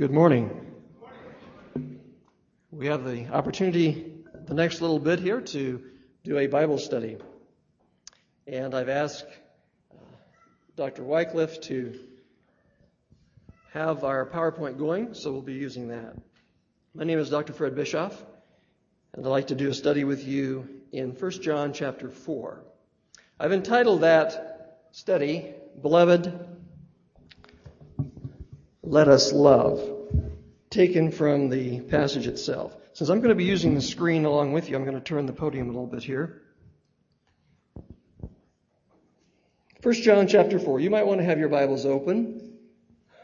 Good morning. We have the opportunity the next little bit here to do a Bible study. And I've asked uh, Dr. Wycliffe to have our PowerPoint going, so we'll be using that. My name is Dr. Fred Bischoff, and I'd like to do a study with you in 1 John chapter 4. I've entitled that study, Beloved, Let Us Love, taken from the passage itself. Since I'm going to be using the screen along with you, I'm going to turn the podium a little bit here. 1 John chapter 4. You might want to have your Bibles open.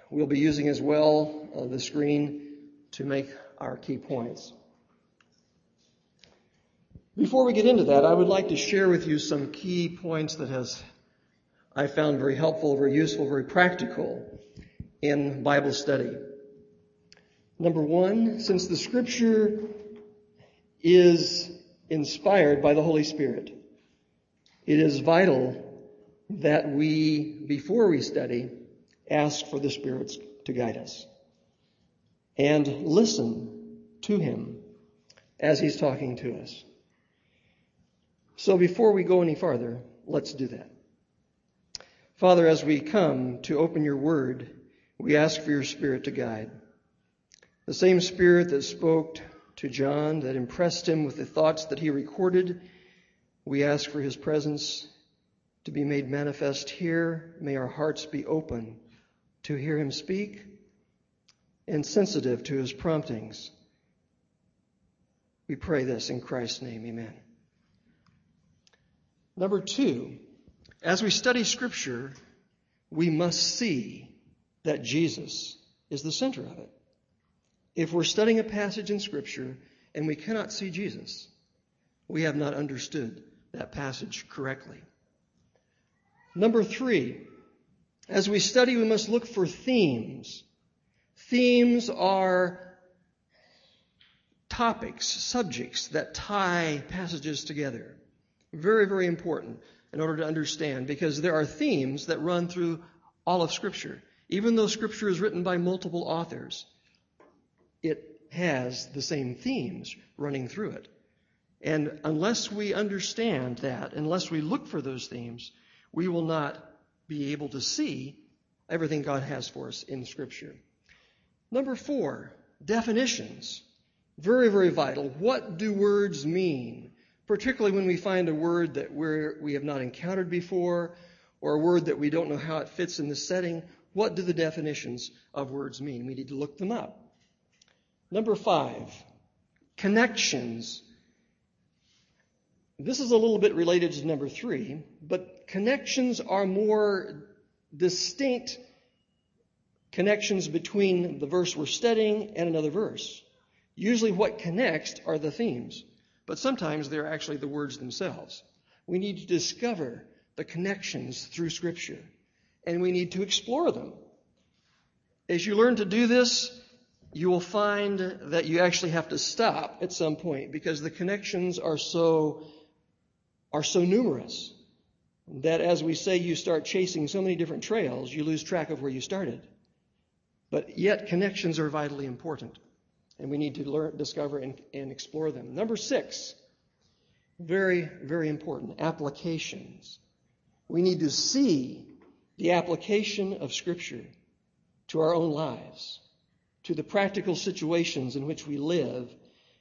We'll be using as well uh, the screen to make our key points. Before we get into that, I would like to share with you some key points that has I found very helpful, very useful, very practical in Bible study. Number one, since the scripture is inspired by the Holy Spirit, it is vital that we, before we study, ask for the Spirit to guide us and listen to Him as He's talking to us. So before we go any farther, let's do that. Father, as we come to open your word, we ask for your Spirit to guide. The same Spirit that spoke to John, that impressed him with the thoughts that he recorded, we ask for his presence to be made manifest here. May our hearts be open to hear him speak and sensitive to his promptings. We pray this in Christ's name. Amen. Number two, as we study Scripture, we must see that Jesus is the center of it. If we're studying a passage in Scripture and we cannot see Jesus, we have not understood that passage correctly. Number three, as we study, we must look for themes. Themes are topics, subjects that tie passages together. Very, very important in order to understand because there are themes that run through all of Scripture. Even though Scripture is written by multiple authors, it has the same themes running through it. And unless we understand that, unless we look for those themes, we will not be able to see everything God has for us in Scripture. Number four, definitions. Very, very vital. What do words mean? Particularly when we find a word that we're, we have not encountered before, or a word that we don't know how it fits in the setting. What do the definitions of words mean? We need to look them up. Number five, connections. This is a little bit related to number three, but connections are more distinct connections between the verse we're studying and another verse. Usually, what connects are the themes, but sometimes they're actually the words themselves. We need to discover the connections through Scripture, and we need to explore them. As you learn to do this, you will find that you actually have to stop at some point because the connections are so are so numerous that as we say you start chasing so many different trails, you lose track of where you started. But yet connections are vitally important, and we need to learn, discover, and, and explore them. Number six, very, very important, applications. We need to see the application of Scripture to our own lives to the practical situations in which we live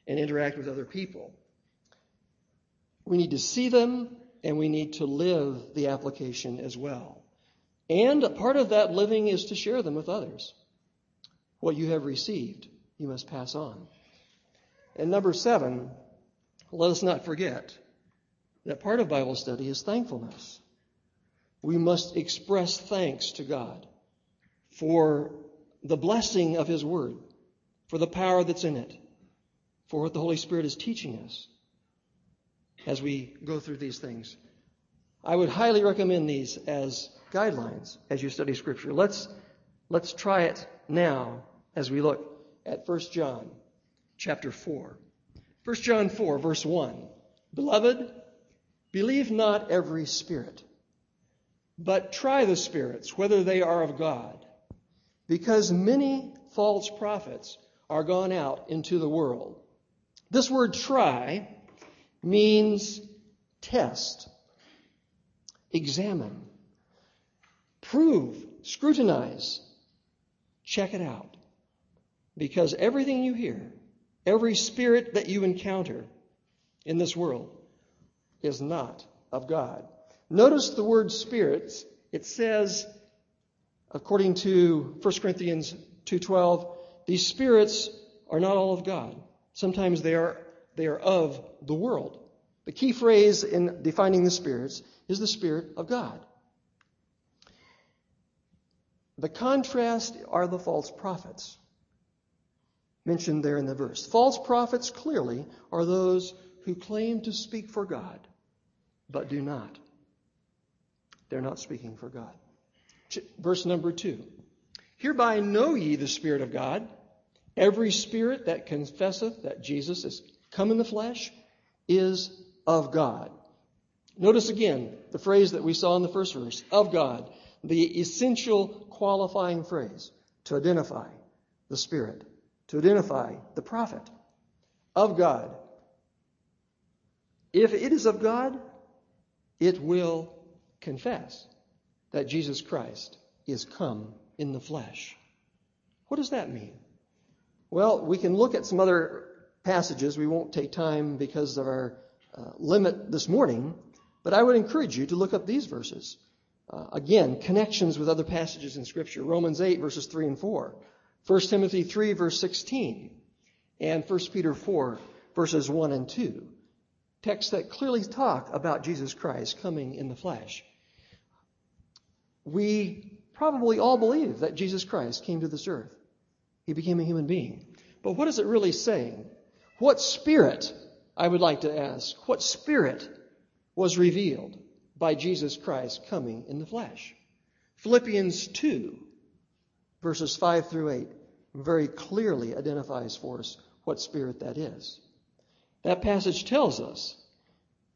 and interact with other people. We need to see them and we need to live the application as well. And a part of that living is to share them with others. What you have received, you must pass on. And number seven, let us not forget that part of Bible study is thankfulness. We must express thanks to God for the blessing of His Word, for the power that's in it, for what the Holy Spirit is teaching us as we go through these things. I would highly recommend these as guidelines as you study Scripture. Let's, let's try it now as we look at 1 John chapter 4. 1 John 4, verse 1. Beloved, believe not every spirit, but try the spirits, whether they are of God because many false prophets are gone out into the world. This word try means test, examine, prove, scrutinize, check it out. Because everything you hear, every spirit that you encounter in this world is not of God. Notice the word spirits. It says, according to 1 Corinthians 2.12, these spirits are not all of God. Sometimes they are, they are of the world. The key phrase in defining the spirits is the Spirit of God. The contrast are the false prophets mentioned there in the verse. False prophets clearly are those who claim to speak for God, but do not. They're not speaking for God. Verse number two. Hereby know ye the Spirit of God. Every spirit that confesseth that Jesus is come in the flesh is of God. Notice again the phrase that we saw in the first verse of God, the essential qualifying phrase to identify the Spirit, to identify the prophet of God. If it is of God, it will confess that Jesus Christ is come in the flesh. What does that mean? Well, we can look at some other passages. We won't take time because of our uh, limit this morning, but I would encourage you to look up these verses. Uh, again, connections with other passages in Scripture. Romans 8, verses 3 and 4. 1 Timothy 3, verse 16. And 1 Peter 4, verses 1 and 2. Texts that clearly talk about Jesus Christ coming in the flesh. We probably all believe that Jesus Christ came to this earth. He became a human being. But what is it really saying? What spirit, I would like to ask, what spirit was revealed by Jesus Christ coming in the flesh? Philippians 2, verses 5 through 8, very clearly identifies for us what spirit that is. That passage tells us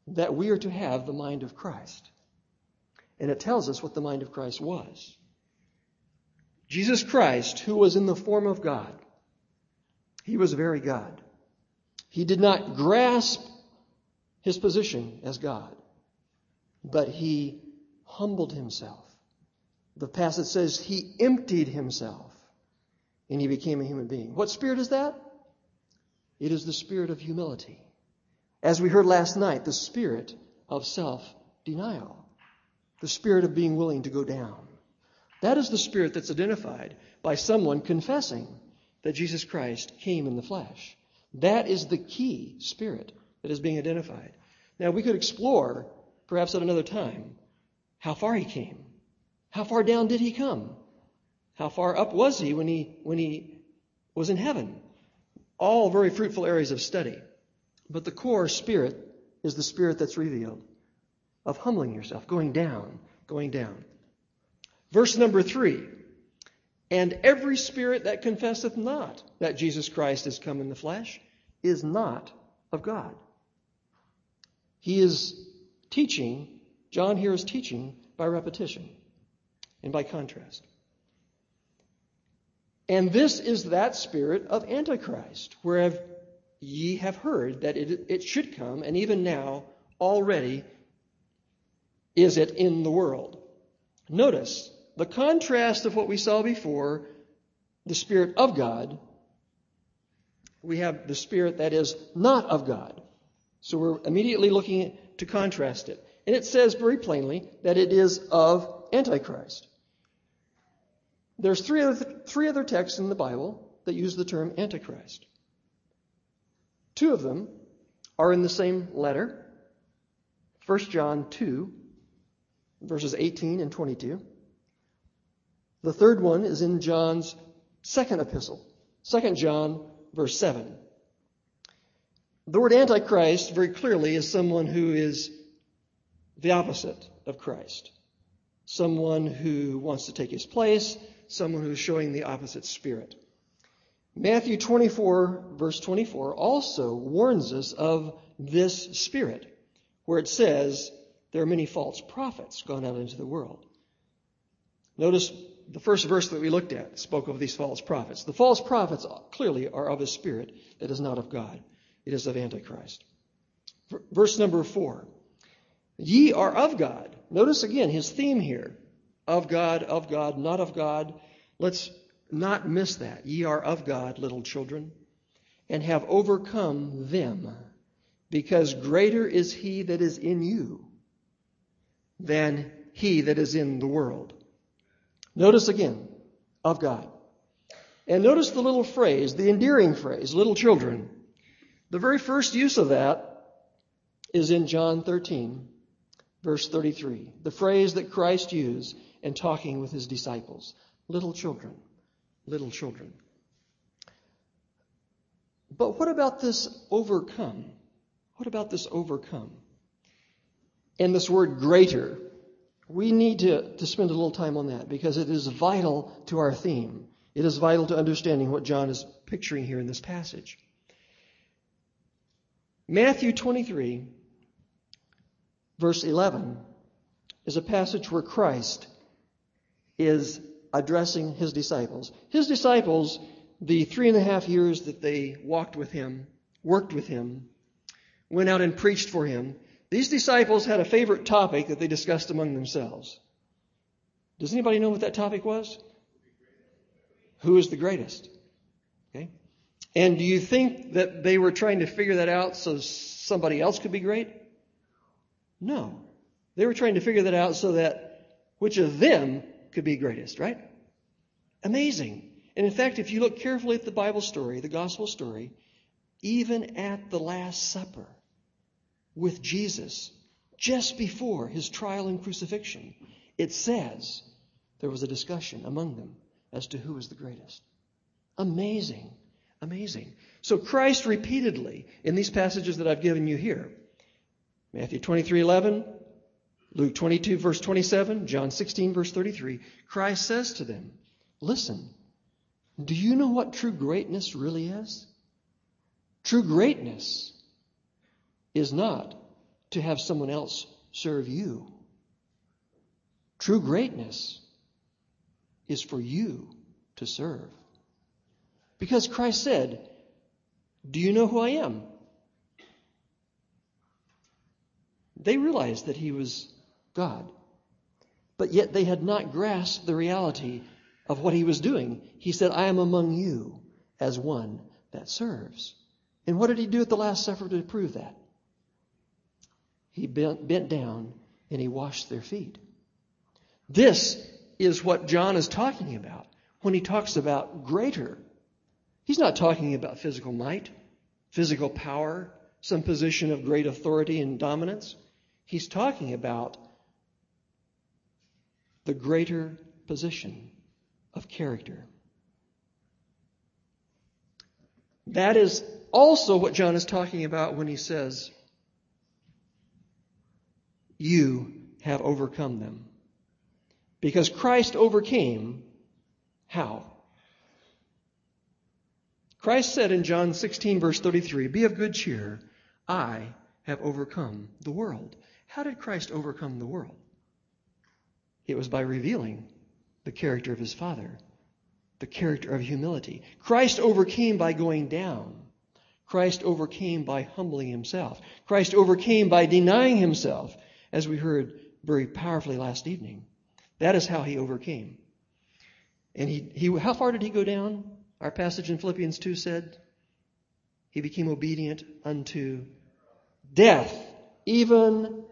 that we are to have the mind of Christ. And it tells us what the mind of Christ was. Jesus Christ, who was in the form of God, he was very God. He did not grasp his position as God, but he humbled himself. The passage says he emptied himself and he became a human being. What spirit is that? It is the spirit of humility. As we heard last night, the spirit of self denial, the spirit of being willing to go down. That is the spirit that's identified by someone confessing that Jesus Christ came in the flesh. That is the key spirit that is being identified. Now, we could explore, perhaps at another time, how far he came. How far down did he come? How far up was he when he, when he was in heaven? All very fruitful areas of study. But the core spirit is the spirit that's revealed of humbling yourself, going down, going down. Verse number three. And every spirit that confesseth not that Jesus Christ is come in the flesh is not of God. He is teaching, John here is teaching by repetition and by contrast. And this is that spirit of Antichrist, whereof ye have heard that it, it should come, and even now already is it in the world. Notice the contrast of what we saw before, the Spirit of God, we have the Spirit that is not of God. So we're immediately looking to contrast it. And it says very plainly that it is of Antichrist. There's three other, three other texts in the Bible that use the term Antichrist. Two of them are in the same letter 1 John 2, verses 18 and 22. The third one is in John's second epistle, 2 John, verse 7. The word Antichrist very clearly is someone who is the opposite of Christ. Someone who wants to take his place, someone who's showing the opposite spirit. Matthew 24, verse 24, also warns us of this spirit, where it says, There are many false prophets gone out into the world. Notice the first verse that we looked at spoke of these false prophets. The false prophets clearly are of a spirit that is not of God. It is of Antichrist. Verse number four. Ye are of God. Notice again his theme here. Of God, of God, not of God. Let's not miss that. Ye are of God, little children, and have overcome them, because greater is he that is in you than he that is in the world. Notice again, of God. And notice the little phrase, the endearing phrase, little children. The very first use of that is in John 13, verse 33. The phrase that Christ used in talking with his disciples. Little children, little children. But what about this overcome? What about this overcome? And this word greater we need to, to spend a little time on that because it is vital to our theme. It is vital to understanding what John is picturing here in this passage. Matthew 23, verse 11, is a passage where Christ is addressing his disciples. His disciples, the three and a half years that they walked with him, worked with him, went out and preached for him, these disciples had a favorite topic that they discussed among themselves. Does anybody know what that topic was? Who is the greatest? Okay. And do you think that they were trying to figure that out so somebody else could be great? No. They were trying to figure that out so that which of them could be greatest, right? Amazing. And in fact, if you look carefully at the Bible story, the gospel story, even at the Last Supper, with Jesus just before his trial and crucifixion, it says there was a discussion among them as to who was the greatest. Amazing. Amazing. So Christ repeatedly, in these passages that I've given you here, Matthew 23, 11, Luke 22, verse 27, John 16, verse 33, Christ says to them, Listen, do you know what true greatness really is? True greatness is not to have someone else serve you. True greatness is for you to serve. Because Christ said, Do you know who I am? They realized that he was God, but yet they had not grasped the reality of what he was doing. He said, I am among you as one that serves. And what did he do at the Last Supper to prove that? He bent, bent down and he washed their feet. This is what John is talking about when he talks about greater. He's not talking about physical might, physical power, some position of great authority and dominance. He's talking about the greater position of character. That is also what John is talking about when he says, you have overcome them. Because Christ overcame how? Christ said in John 16, verse 33, Be of good cheer, I have overcome the world. How did Christ overcome the world? It was by revealing the character of his Father, the character of humility. Christ overcame by going down. Christ overcame by humbling himself. Christ overcame by denying himself as we heard very powerfully last evening. That is how he overcame. And he, he, how far did he go down? Our passage in Philippians 2 said, he became obedient unto death, even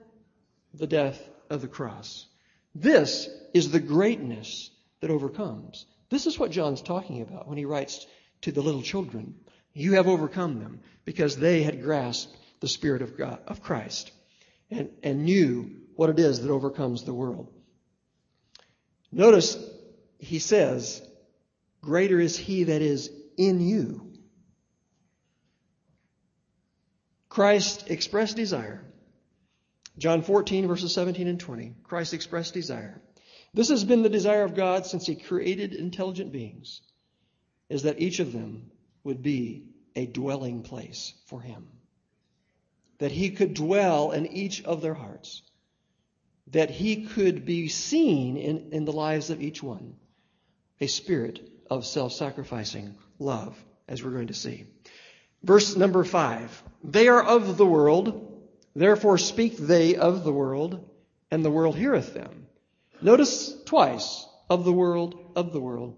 the death of the cross. This is the greatness that overcomes. This is what John's talking about when he writes to the little children. You have overcome them because they had grasped the Spirit of God, of Christ and, and knew what it is that overcomes the world. Notice he says, Greater is he that is in you. Christ expressed desire. John 14, verses 17 and 20. Christ expressed desire. This has been the desire of God since he created intelligent beings, is that each of them would be a dwelling place for him that he could dwell in each of their hearts, that he could be seen in, in the lives of each one, a spirit of self sacrificing love, as we're going to see. Verse number five They are of the world, therefore speak they of the world, and the world heareth them. Notice twice, of the world, of the world.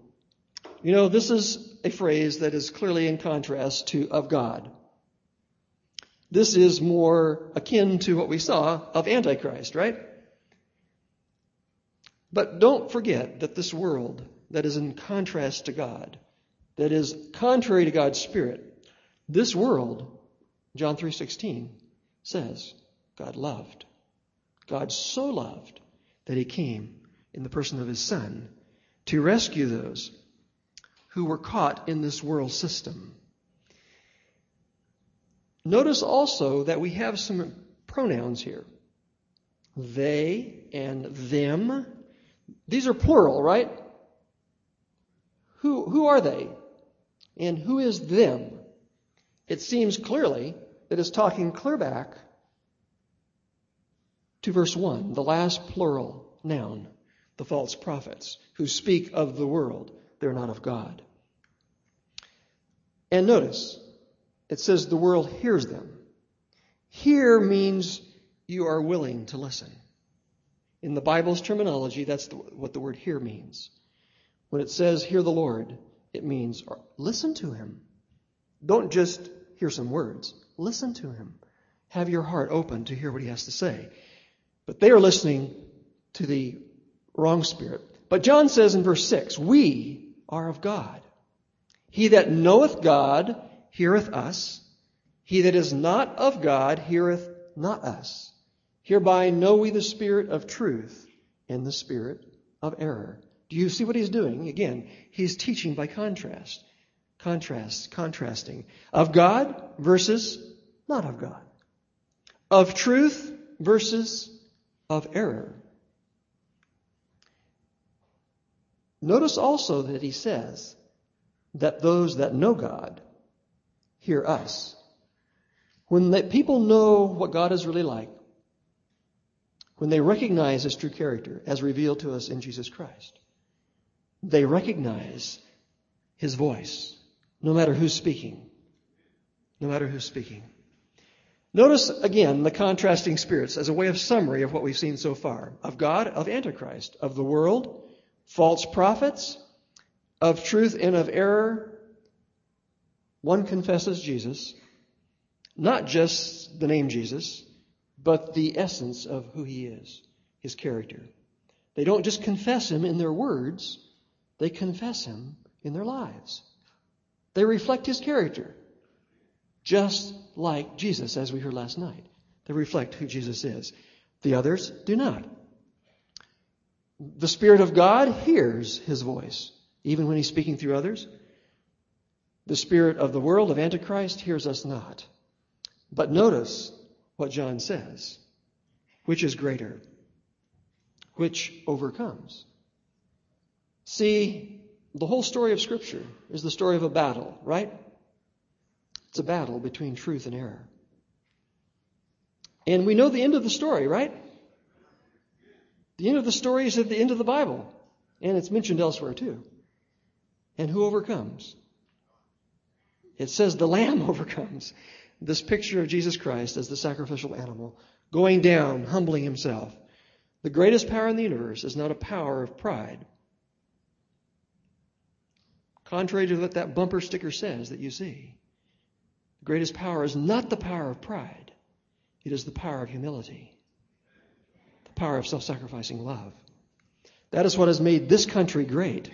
You know, this is a phrase that is clearly in contrast to of God. This is more akin to what we saw of Antichrist, right? But don't forget that this world that is in contrast to God, that is contrary to God's Spirit, this world, John 3:16 says, God loved. God so loved that he came in the person of his son to rescue those who were caught in this world system. Notice also that we have some pronouns here. They and them. These are plural, right? Who, who are they? And who is them? It seems clearly that it's talking clear back to verse 1, the last plural noun, the false prophets, who speak of the world. They're not of God. And notice, it says the world hears them. Hear means you are willing to listen. In the Bible's terminology, that's the, what the word hear means. When it says hear the Lord, it means listen to him. Don't just hear some words. Listen to him. Have your heart open to hear what he has to say. But they are listening to the wrong spirit. But John says in verse 6, We are of God. He that knoweth God heareth us. He that is not of God heareth not us. Hereby know we the spirit of truth and the spirit of error. Do you see what he's doing? Again, he's teaching by contrast. Contrast, contrasting. Of God versus not of God. Of truth versus of error. Notice also that he says that those that know God hear us. When they, people know what God is really like, when they recognize his true character as revealed to us in Jesus Christ, they recognize his voice, no matter who's speaking. No matter who's speaking. Notice again the contrasting spirits as a way of summary of what we've seen so far of God, of Antichrist, of the world, false prophets, of truth and of error. One confesses Jesus, not just the name Jesus, but the essence of who he is, his character. They don't just confess him in their words, they confess him in their lives. They reflect his character, just like Jesus, as we heard last night. They reflect who Jesus is. The others do not. The Spirit of God hears his voice, even when he's speaking through others. The Spirit of the world, of Antichrist, hears us not. But notice what John says which is greater? Which overcomes? See, the whole story of Scripture is the story of a battle, right? It's a battle between truth and error. And we know the end of the story, right? The end of the story is at the end of the Bible, and it's mentioned elsewhere too. And who overcomes? It says the Lamb overcomes. This picture of Jesus Christ as the sacrificial animal, going down, humbling himself. The greatest power in the universe is not a power of pride. Contrary to what that bumper sticker says that you see, the greatest power is not the power of pride, it is the power of humility the power of self sacrificing love. That is what has made this country great.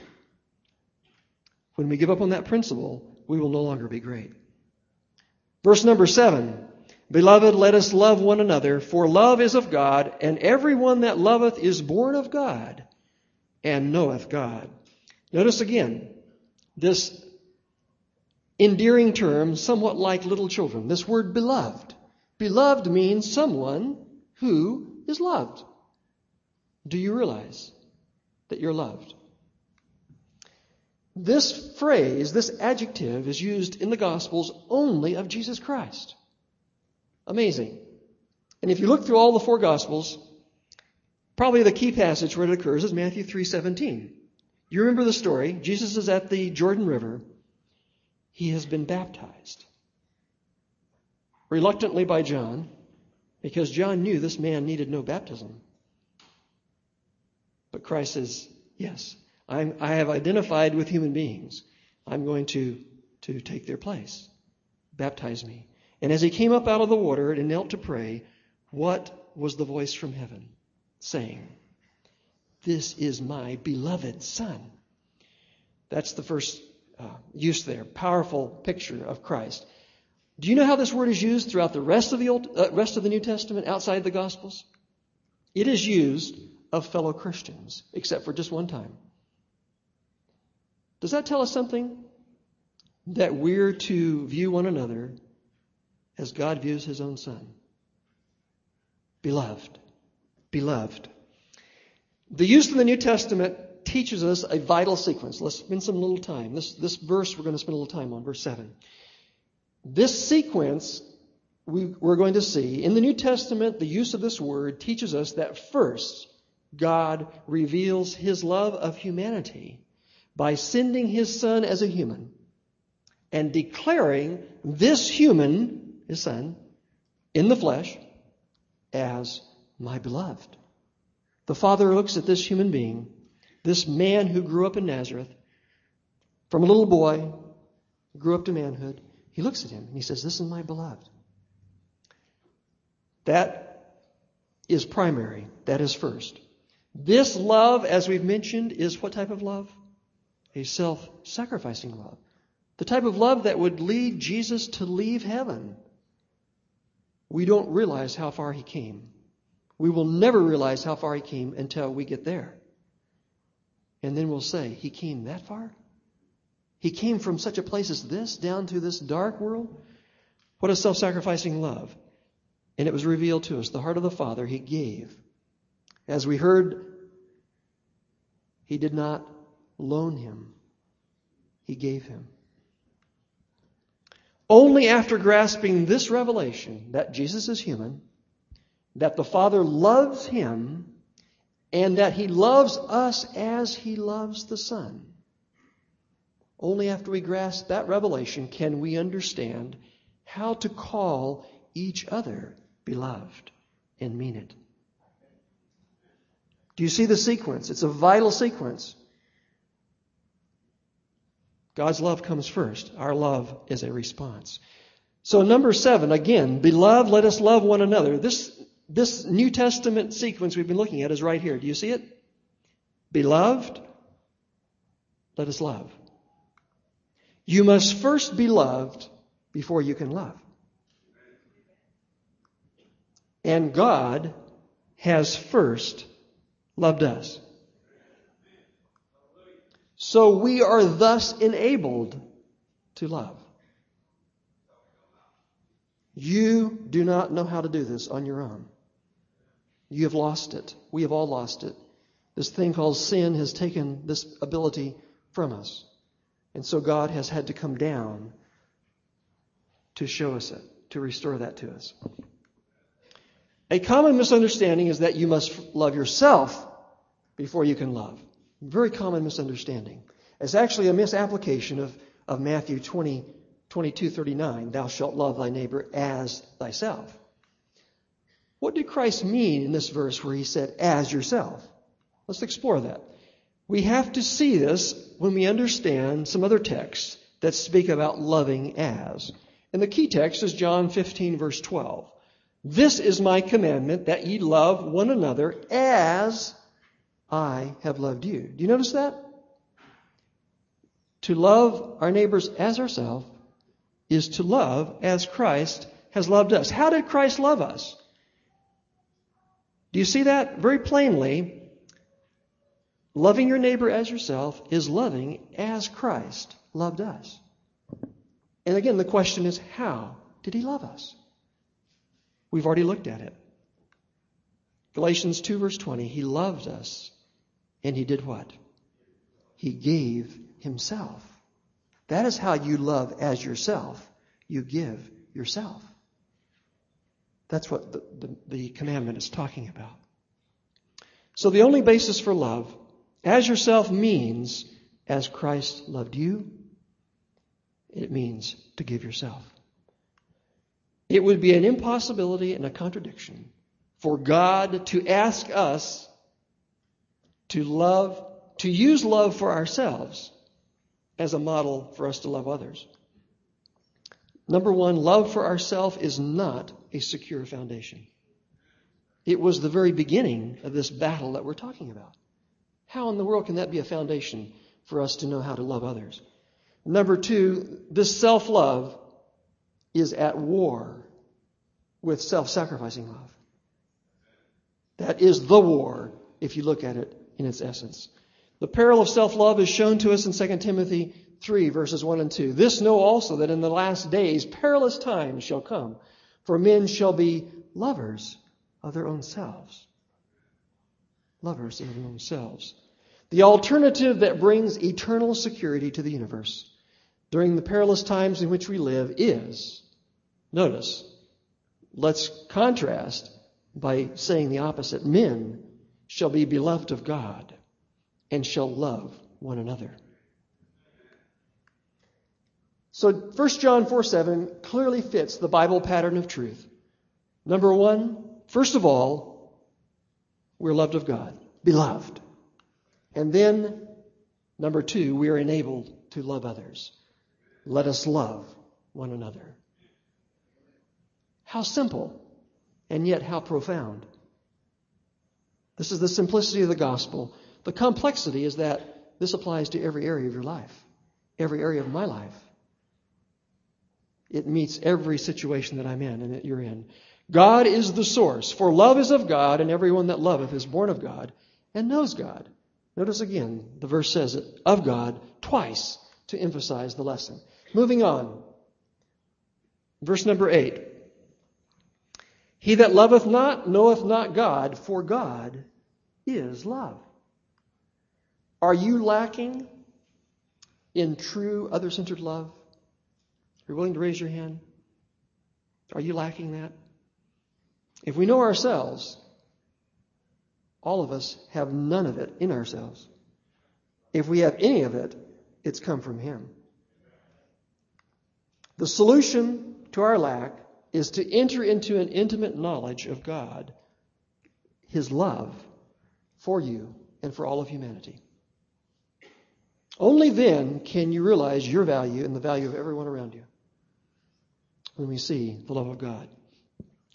When we give up on that principle, we will no longer be great. Verse number seven. Beloved, let us love one another, for love is of God, and everyone that loveth is born of God and knoweth God. Notice again this endearing term, somewhat like little children. This word beloved. Beloved means someone who is loved. Do you realize that you're loved? This phrase, this adjective, is used in the Gospels only of Jesus Christ. Amazing. And if you look through all the four Gospels, probably the key passage where it occurs is Matthew 3:17. You remember the story. Jesus is at the Jordan River. He has been baptized. Reluctantly by John, because John knew this man needed no baptism. But Christ says, Yes, I'm, i have identified with human beings. I'm going to, to take their place. Baptize me. And as he came up out of the water and knelt to pray, what was the voice from heaven saying? This is my beloved Son. That's the first uh, use there. Powerful picture of Christ. Do you know how this word is used throughout the rest of the Old, uh, rest of the New Testament outside the Gospels? It is used of fellow Christians, except for just one time. Does that tell us something? That we're to view one another as God views his own son. Beloved. Beloved. The use of the New Testament teaches us a vital sequence. Let's spend some little time. This, this verse we're going to spend a little time on, verse 7. This sequence we, we're going to see in the New Testament, the use of this word teaches us that first, God reveals his love of humanity by sending his son as a human and declaring this human, his son, in the flesh as my beloved. The Father looks at this human being, this man who grew up in Nazareth, from a little boy, grew up to manhood. He looks at him and he says, This is my beloved. That is primary. That is first. This love, as we've mentioned, is what type of love? A self sacrificing love. The type of love that would lead Jesus to leave heaven. We don't realize how far he came. We will never realize how far he came until we get there. And then we'll say, He came that far? He came from such a place as this down to this dark world? What a self sacrificing love. And it was revealed to us the heart of the Father He gave. As we heard, He did not loan Him, He gave Him. Only after grasping this revelation that Jesus is human, that the Father loves him and that he loves us as he loves the Son. Only after we grasp that revelation can we understand how to call each other beloved and mean it. Do you see the sequence? It's a vital sequence. God's love comes first. Our love is a response. So, number seven, again, beloved, let us love one another. This this New Testament sequence we've been looking at is right here. Do you see it? Beloved, let us love. You must first be loved before you can love. And God has first loved us. So we are thus enabled to love. You do not know how to do this on your own. You have lost it. We have all lost it. This thing called sin has taken this ability from us. And so God has had to come down to show us it, to restore that to us. A common misunderstanding is that you must love yourself before you can love. Very common misunderstanding. It's actually a misapplication of, of Matthew 20, 22, 39. Thou shalt love thy neighbor as thyself. What did Christ mean in this verse where he said, as yourself? Let's explore that. We have to see this when we understand some other texts that speak about loving as. And the key text is John 15, verse 12. This is my commandment that ye love one another as I have loved you. Do you notice that? To love our neighbors as ourselves is to love as Christ has loved us. How did Christ love us? Do you see that? Very plainly, loving your neighbor as yourself is loving as Christ loved us. And again, the question is, how did he love us? We've already looked at it. Galatians 2, verse 20, he loved us, and he did what? He gave himself. That is how you love as yourself. You give yourself. That's what the, the, the commandment is talking about. So the only basis for love As yourself means as Christ loved you, it means to give yourself. It would be an impossibility and a contradiction for God to ask us to love, to use love for ourselves as a model for us to love others. Number one, love for ourselves is not a secure foundation. It was the very beginning of this battle that we're talking about. How in the world can that be a foundation for us to know how to love others? Number two, this self love is at war with self sacrificing love. That is the war, if you look at it in its essence. The peril of self love is shown to us in 2 Timothy 3, verses 1 and 2. This know also that in the last days perilous times shall come, for men shall be lovers of their own selves. Lovers of their own selves. The alternative that brings eternal security to the universe during the perilous times in which we live is, notice, let's contrast by saying the opposite. Men shall be beloved of God and shall love one another. So 1 John 4 7 clearly fits the Bible pattern of truth. Number one, first of all, we're loved of God, beloved. And then, number two, we are enabled to love others. Let us love one another. How simple, and yet how profound. This is the simplicity of the gospel. The complexity is that this applies to every area of your life, every area of my life. It meets every situation that I'm in and that you're in. God is the source, for love is of God, and everyone that loveth is born of God and knows God. Notice again, the verse says it, of God, twice to emphasize the lesson. Moving on. Verse number 8. He that loveth not knoweth not God, for God is love. Are you lacking in true other centered love? Are you willing to raise your hand? Are you lacking that? If we know ourselves, all of us have none of it in ourselves. If we have any of it, it's come from Him. The solution to our lack is to enter into an intimate knowledge of God, His love for you and for all of humanity. Only then can you realize your value and the value of everyone around you when we see the love of God.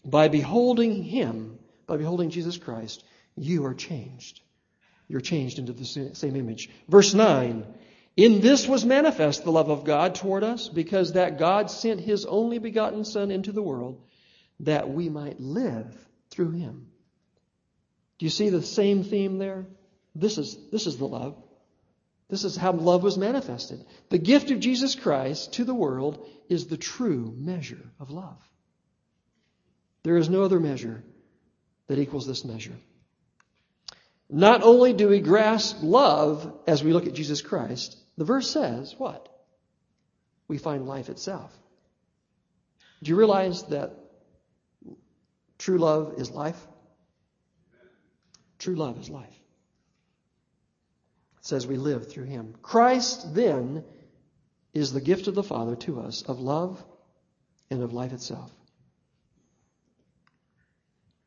By beholding Him, by beholding Jesus Christ, you are changed. You're changed into the same image. Verse 9 In this was manifest the love of God toward us, because that God sent His only begotten Son into the world that we might live through Him. Do you see the same theme there? This is, this is the love. This is how love was manifested. The gift of Jesus Christ to the world is the true measure of love. There is no other measure that equals this measure. Not only do we grasp love as we look at Jesus Christ, the verse says what? We find life itself. Do you realize that true love is life? True love is life. It says we live through him. Christ then is the gift of the Father to us of love and of life itself.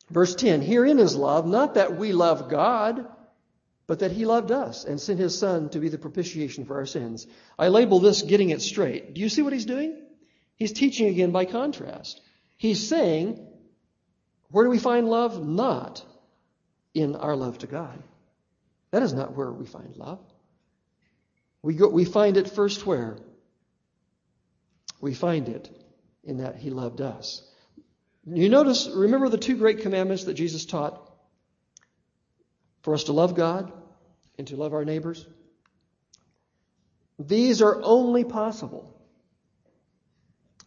Verse 10 Herein is love, not that we love God, but that He loved us and sent His Son to be the propitiation for our sins. I label this getting it straight. Do you see what He's doing? He's teaching again by contrast. He's saying, where do we find love? Not in our love to God. That is not where we find love. We, go, we find it first where? We find it in that He loved us. You notice, remember the two great commandments that Jesus taught for us to love God and to love our neighbors? These are only possible.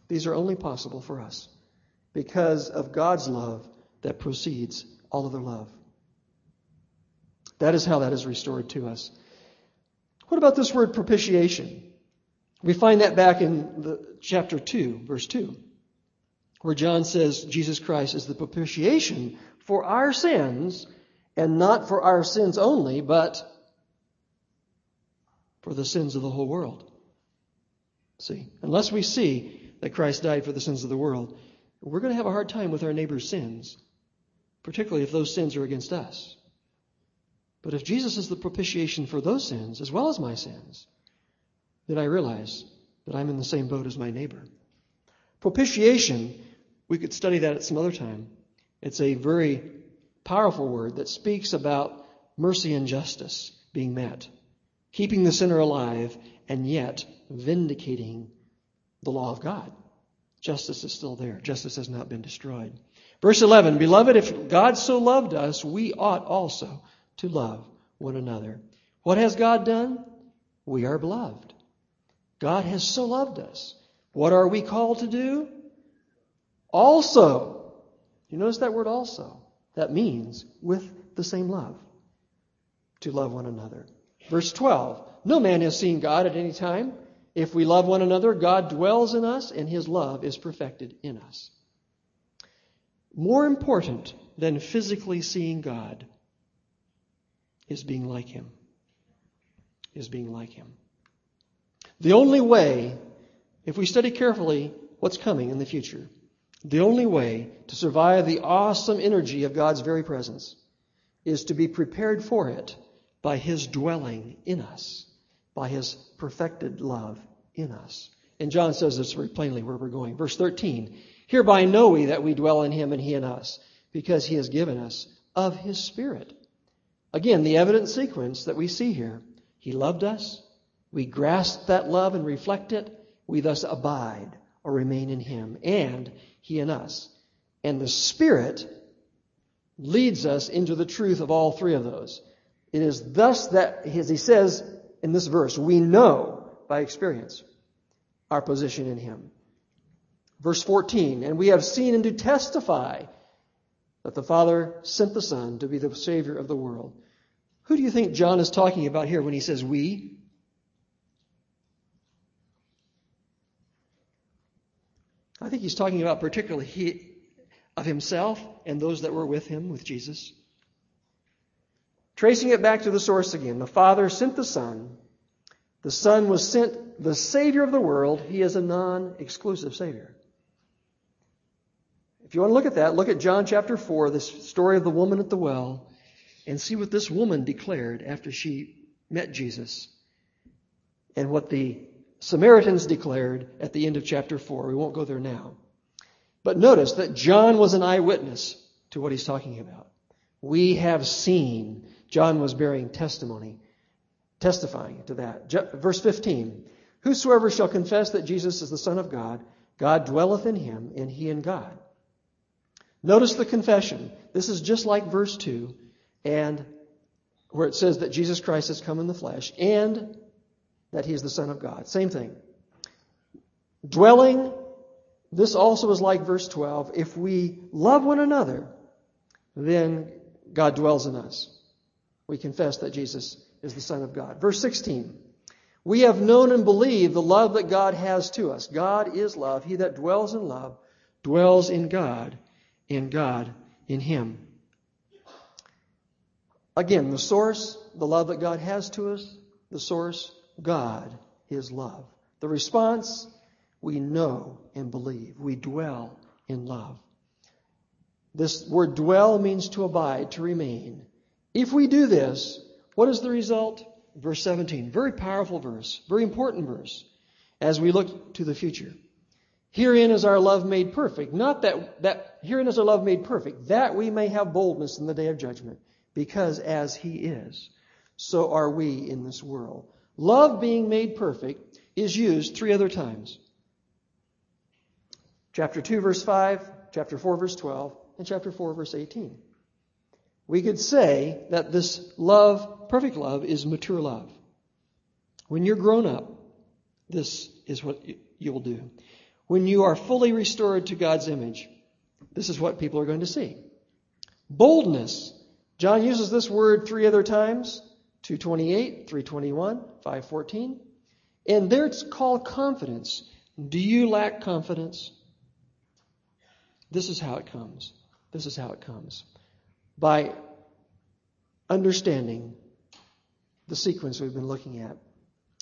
These are only possible for us because of God's love that precedes all other love. That is how that is restored to us. What about this word propitiation? We find that back in the chapter 2, verse 2 where John says Jesus Christ is the propitiation for our sins, and not for our sins only, but for the sins of the whole world. See, unless we see that Christ died for the sins of the world, we're going to have a hard time with our neighbor's sins, particularly if those sins are against us. But if Jesus is the propitiation for those sins, as well as my sins, then I realize that I'm in the same boat as my neighbor. Propitiation, we could study that at some other time. It's a very powerful word that speaks about mercy and justice being met, keeping the sinner alive, and yet vindicating the law of God. Justice is still there. Justice has not been destroyed. Verse 11 Beloved, if God so loved us, we ought also to love one another. What has God done? We are beloved. God has so loved us. What are we called to do? Also. You notice that word also? That means with the same love. To love one another. Verse 12 No man has seen God at any time. If we love one another, God dwells in us, and his love is perfected in us. More important than physically seeing God is being like him. Is being like him. The only way, if we study carefully what's coming in the future, the only way to survive the awesome energy of God's very presence is to be prepared for it by His dwelling in us, by His perfected love in us. And John says this very plainly where we're going. Verse 13 Hereby know we that we dwell in Him and He in us, because He has given us of His Spirit. Again, the evident sequence that we see here He loved us, we grasp that love and reflect it. We thus abide or remain in Him and He in us. And the Spirit leads us into the truth of all three of those. It is thus that, as He says in this verse, we know by experience our position in Him. Verse 14, and we have seen and do testify that the Father sent the Son to be the Savior of the world. Who do you think John is talking about here when he says we? I think he's talking about particularly he, of himself and those that were with him, with Jesus. Tracing it back to the source again, the Father sent the Son. The Son was sent the Savior of the world. He is a non exclusive Savior. If you want to look at that, look at John chapter 4, this story of the woman at the well, and see what this woman declared after she met Jesus and what the Samaritans declared at the end of chapter 4. We won't go there now. But notice that John was an eyewitness to what he's talking about. We have seen. John was bearing testimony, testifying to that. Verse 15 Whosoever shall confess that Jesus is the Son of God, God dwelleth in him, and he in God. Notice the confession. This is just like verse 2, and where it says that Jesus Christ has come in the flesh, and that he is the Son of God. Same thing. Dwelling, this also is like verse 12. If we love one another, then God dwells in us. We confess that Jesus is the Son of God. Verse 16. We have known and believed the love that God has to us. God is love. He that dwells in love dwells in God, and God in him. Again, the source, the love that God has to us, the source, God his love. The response, we know and believe. We dwell in love. This word dwell means to abide, to remain. If we do this, what is the result? Verse 17. Very powerful verse, very important verse as we look to the future. Herein is our love made perfect. Not that, that herein is our love made perfect, that we may have boldness in the day of judgment, because as he is, so are we in this world. Love being made perfect is used three other times. Chapter 2, verse 5, chapter 4, verse 12, and chapter 4, verse 18. We could say that this love, perfect love, is mature love. When you're grown up, this is what you will do. When you are fully restored to God's image, this is what people are going to see. Boldness. John uses this word three other times. 228, 321, 514. And there it's called confidence. Do you lack confidence? This is how it comes. This is how it comes. By understanding the sequence we've been looking at.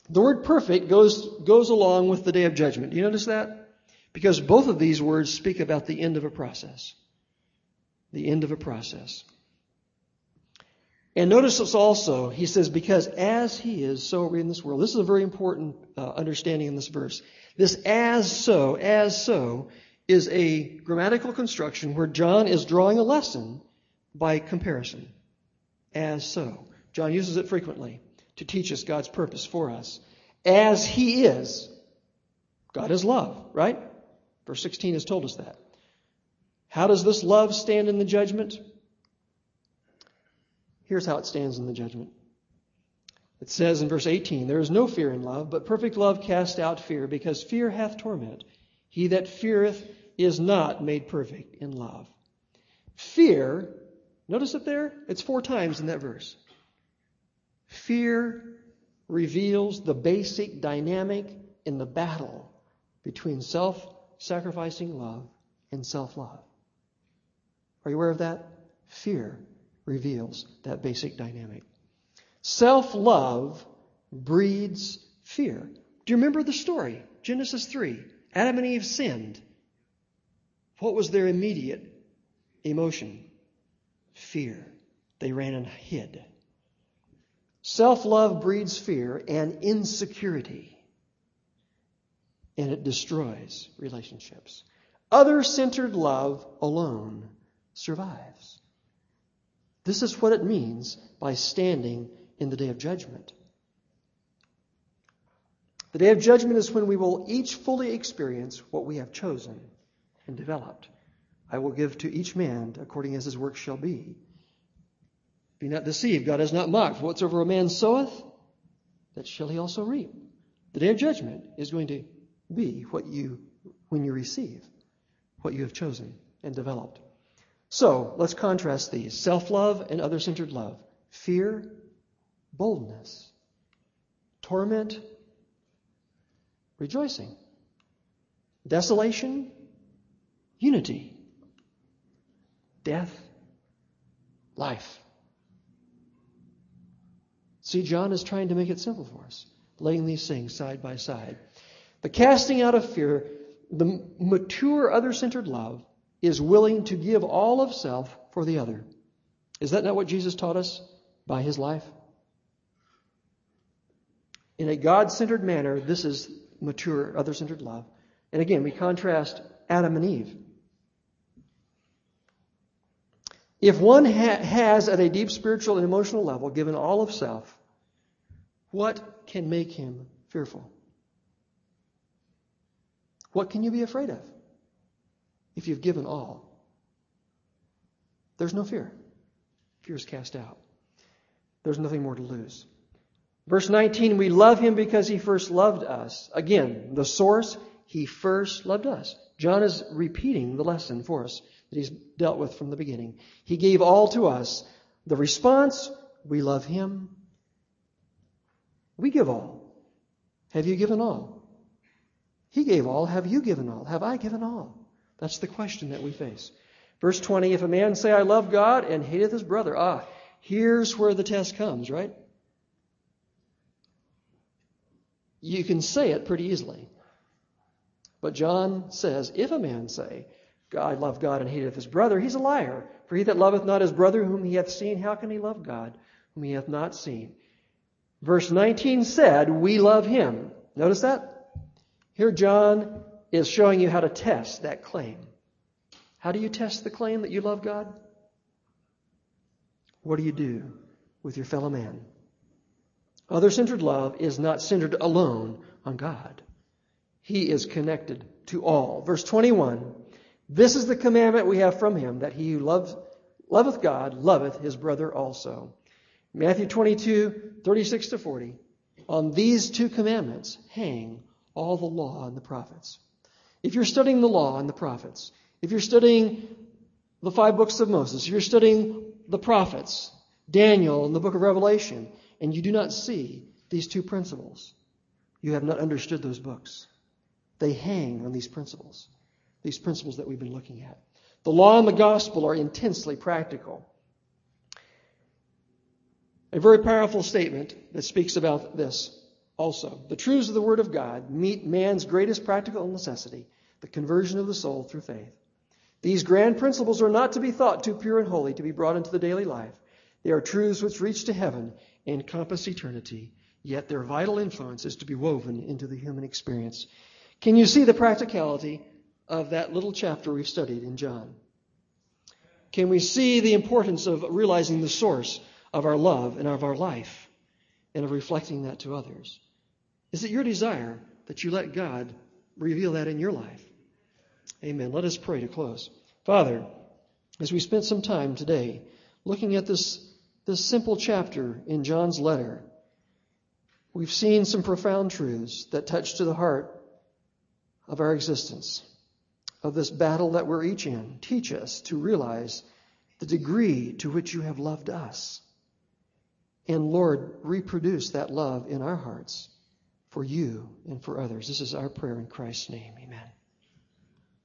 The word perfect goes, goes along with the day of judgment. Do you notice that? Because both of these words speak about the end of a process. The end of a process. And notice this also, he says, because as he is, so are we in this world. This is a very important uh, understanding in this verse. This as so, as so, is a grammatical construction where John is drawing a lesson by comparison. As so. John uses it frequently to teach us God's purpose for us. As he is, God is love, right? Verse 16 has told us that. How does this love stand in the judgment? Here's how it stands in the judgment. It says in verse 18, There is no fear in love, but perfect love casts out fear, because fear hath torment. He that feareth is not made perfect in love. Fear, notice it there? It's four times in that verse. Fear reveals the basic dynamic in the battle between self sacrificing love and self love. Are you aware of that? Fear reveals that basic dynamic. Self love breeds fear. Do you remember the story? Genesis 3. Adam and Eve sinned. What was their immediate emotion? Fear. They ran and hid. Self love breeds fear and insecurity, and it destroys relationships. Other centered love alone survives. This is what it means by standing in the day of judgment. The day of judgment is when we will each fully experience what we have chosen and developed. I will give to each man according as his work shall be. Be not deceived. God is not mocked. Whatsoever a man soweth, that shall he also reap. The day of judgment is going to be what you, when you receive, what you have chosen and developed. So let's contrast these. Self love and other centered love, fear, boldness, torment, rejoicing, desolation, unity, death, life. See, John is trying to make it simple for us, laying these things side by side. The casting out of fear, the mature other centered love, is willing to give all of self for the other. Is that not what Jesus taught us by his life? In a God centered manner, this is mature, other centered love. And again, we contrast Adam and Eve. If one ha- has, at a deep spiritual and emotional level, given all of self, what can make him fearful? What can you be afraid of? If you've given all. There's no fear. Fear is cast out. There's nothing more to lose. Verse 19, we love him because he first loved us. Again, the source, he first loved us. John is repeating the lesson for us that he's dealt with from the beginning. He gave all to us. The response, we love him. We give all. Have you given all? He gave all. Have you given all? Have I given all? That's the question that we face. Verse 20, if a man say, I love God and hateth his brother, ah, here's where the test comes, right? You can say it pretty easily. But John says, if a man say, I love God and hateth his brother, he's a liar. For he that loveth not his brother whom he hath seen, how can he love God whom he hath not seen? Verse 19 said, We love him. Notice that? Here John is showing you how to test that claim. How do you test the claim that you love God? What do you do with your fellow man? Other centered love is not centered alone on God. He is connected to all. Verse 21 This is the commandment we have from him that he who loves, loveth God loveth his brother also. Matthew 22, 36 to 40. On these two commandments hang all the law and the prophets. If you're studying the law and the prophets, if you're studying the five books of Moses, if you're studying the prophets, Daniel and the book of Revelation, and you do not see these two principles, you have not understood those books. They hang on these principles, these principles that we've been looking at. The law and the gospel are intensely practical. A very powerful statement that speaks about this also. The truths of the Word of God meet man's greatest practical necessity, the conversion of the soul through faith. These grand principles are not to be thought too pure and holy to be brought into the daily life. They are truths which reach to heaven and compass eternity, yet their vital influence is to be woven into the human experience. Can you see the practicality of that little chapter we've studied in John? Can we see the importance of realizing the source of our love and of our life and of reflecting that to others? Is it your desire that you let God reveal that in your life? Amen. Let us pray to close. Father, as we spent some time today looking at this, this simple chapter in John's letter, we've seen some profound truths that touch to the heart of our existence, of this battle that we're each in. Teach us to realize the degree to which you have loved us. And Lord, reproduce that love in our hearts for you and for others. This is our prayer in Christ's name. Amen.